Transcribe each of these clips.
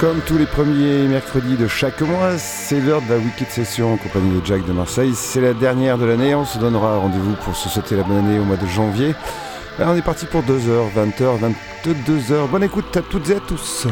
Comme tous les premiers mercredis de chaque mois, c'est l'heure de la Wicked Session en compagnie de Jack de Marseille. C'est la dernière de l'année, on se donnera rendez-vous pour se sauter la bonne année au mois de janvier. on est parti pour 2h, 20h, 22h. Bonne écoute à toutes et à tous.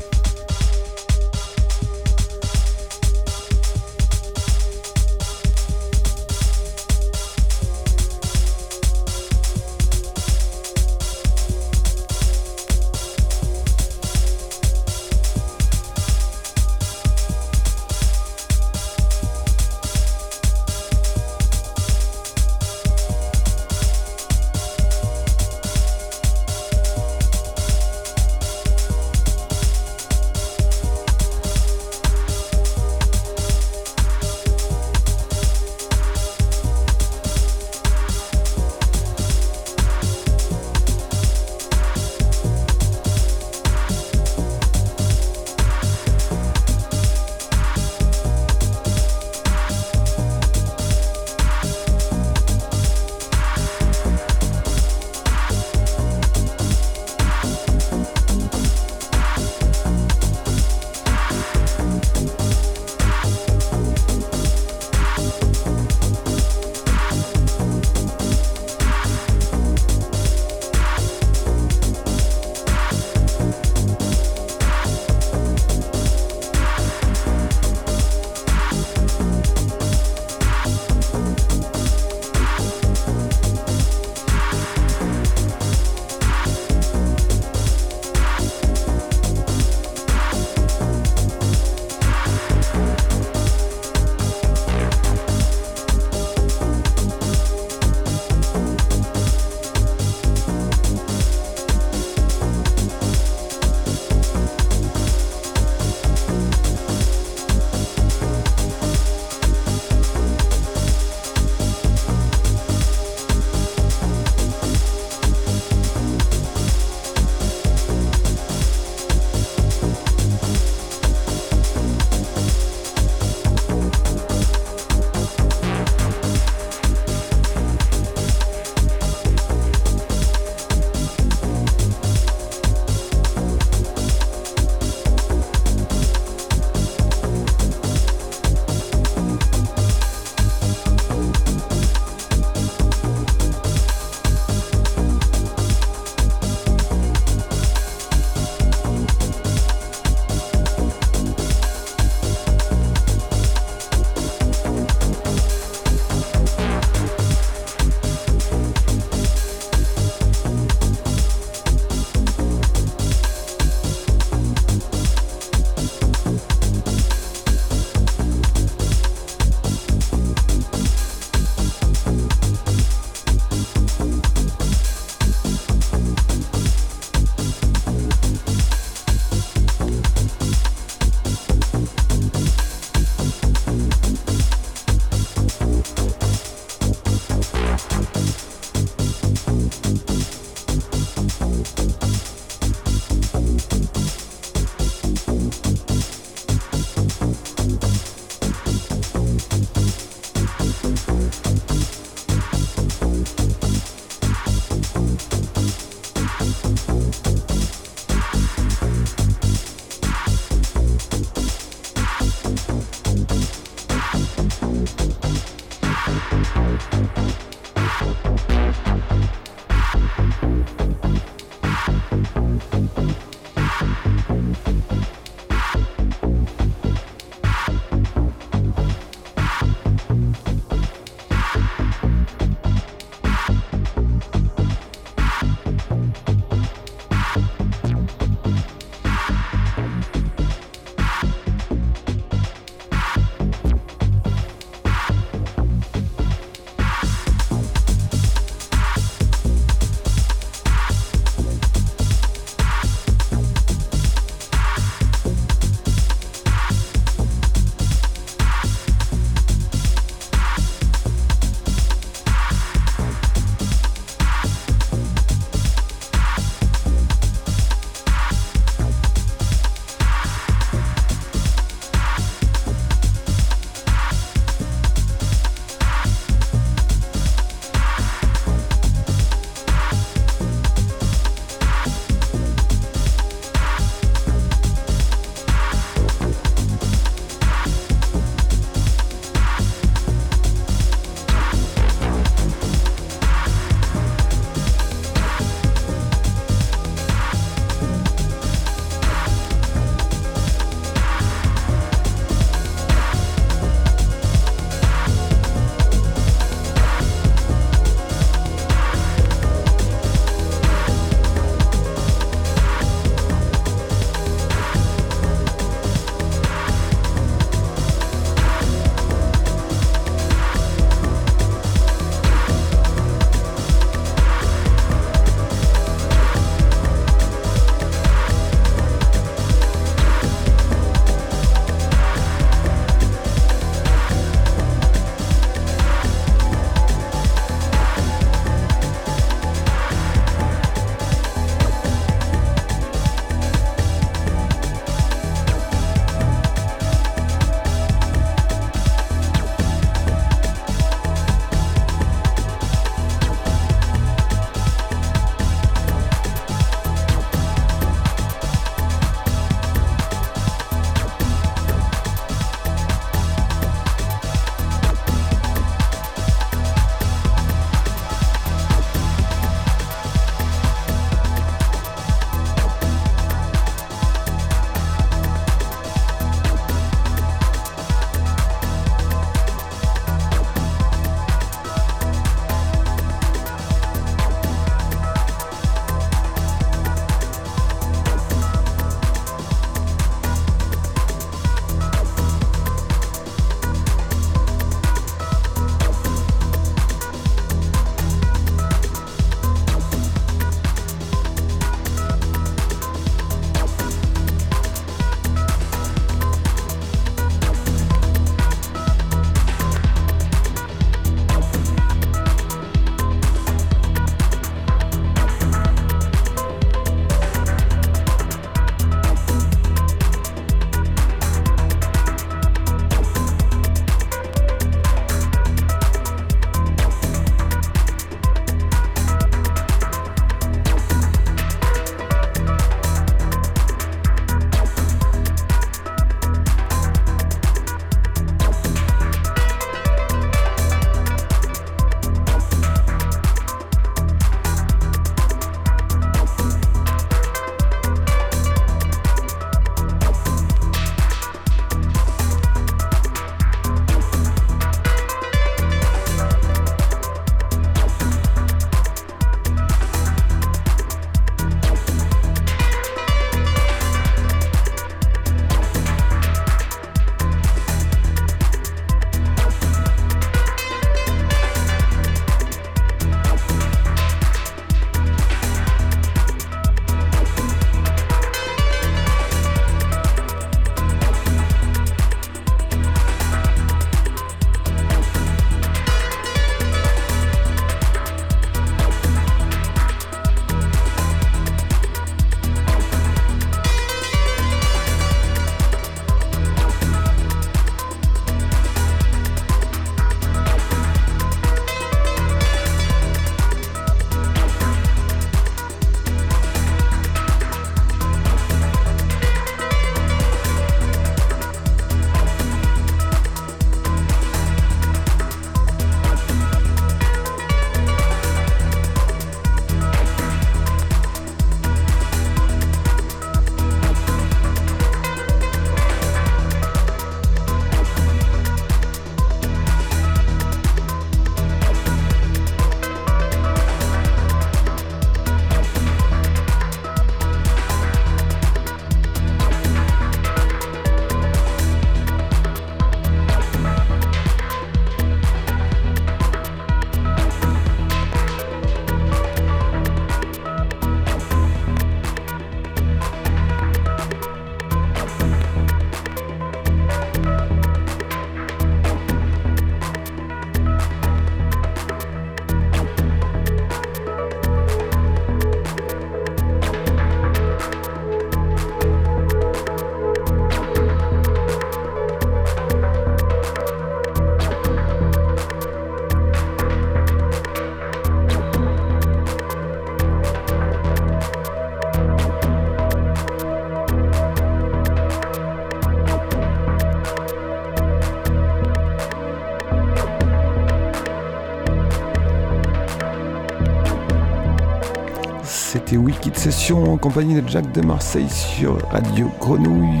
En compagnie de Jack de Marseille sur Radio Grenouille.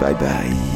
Bye bye.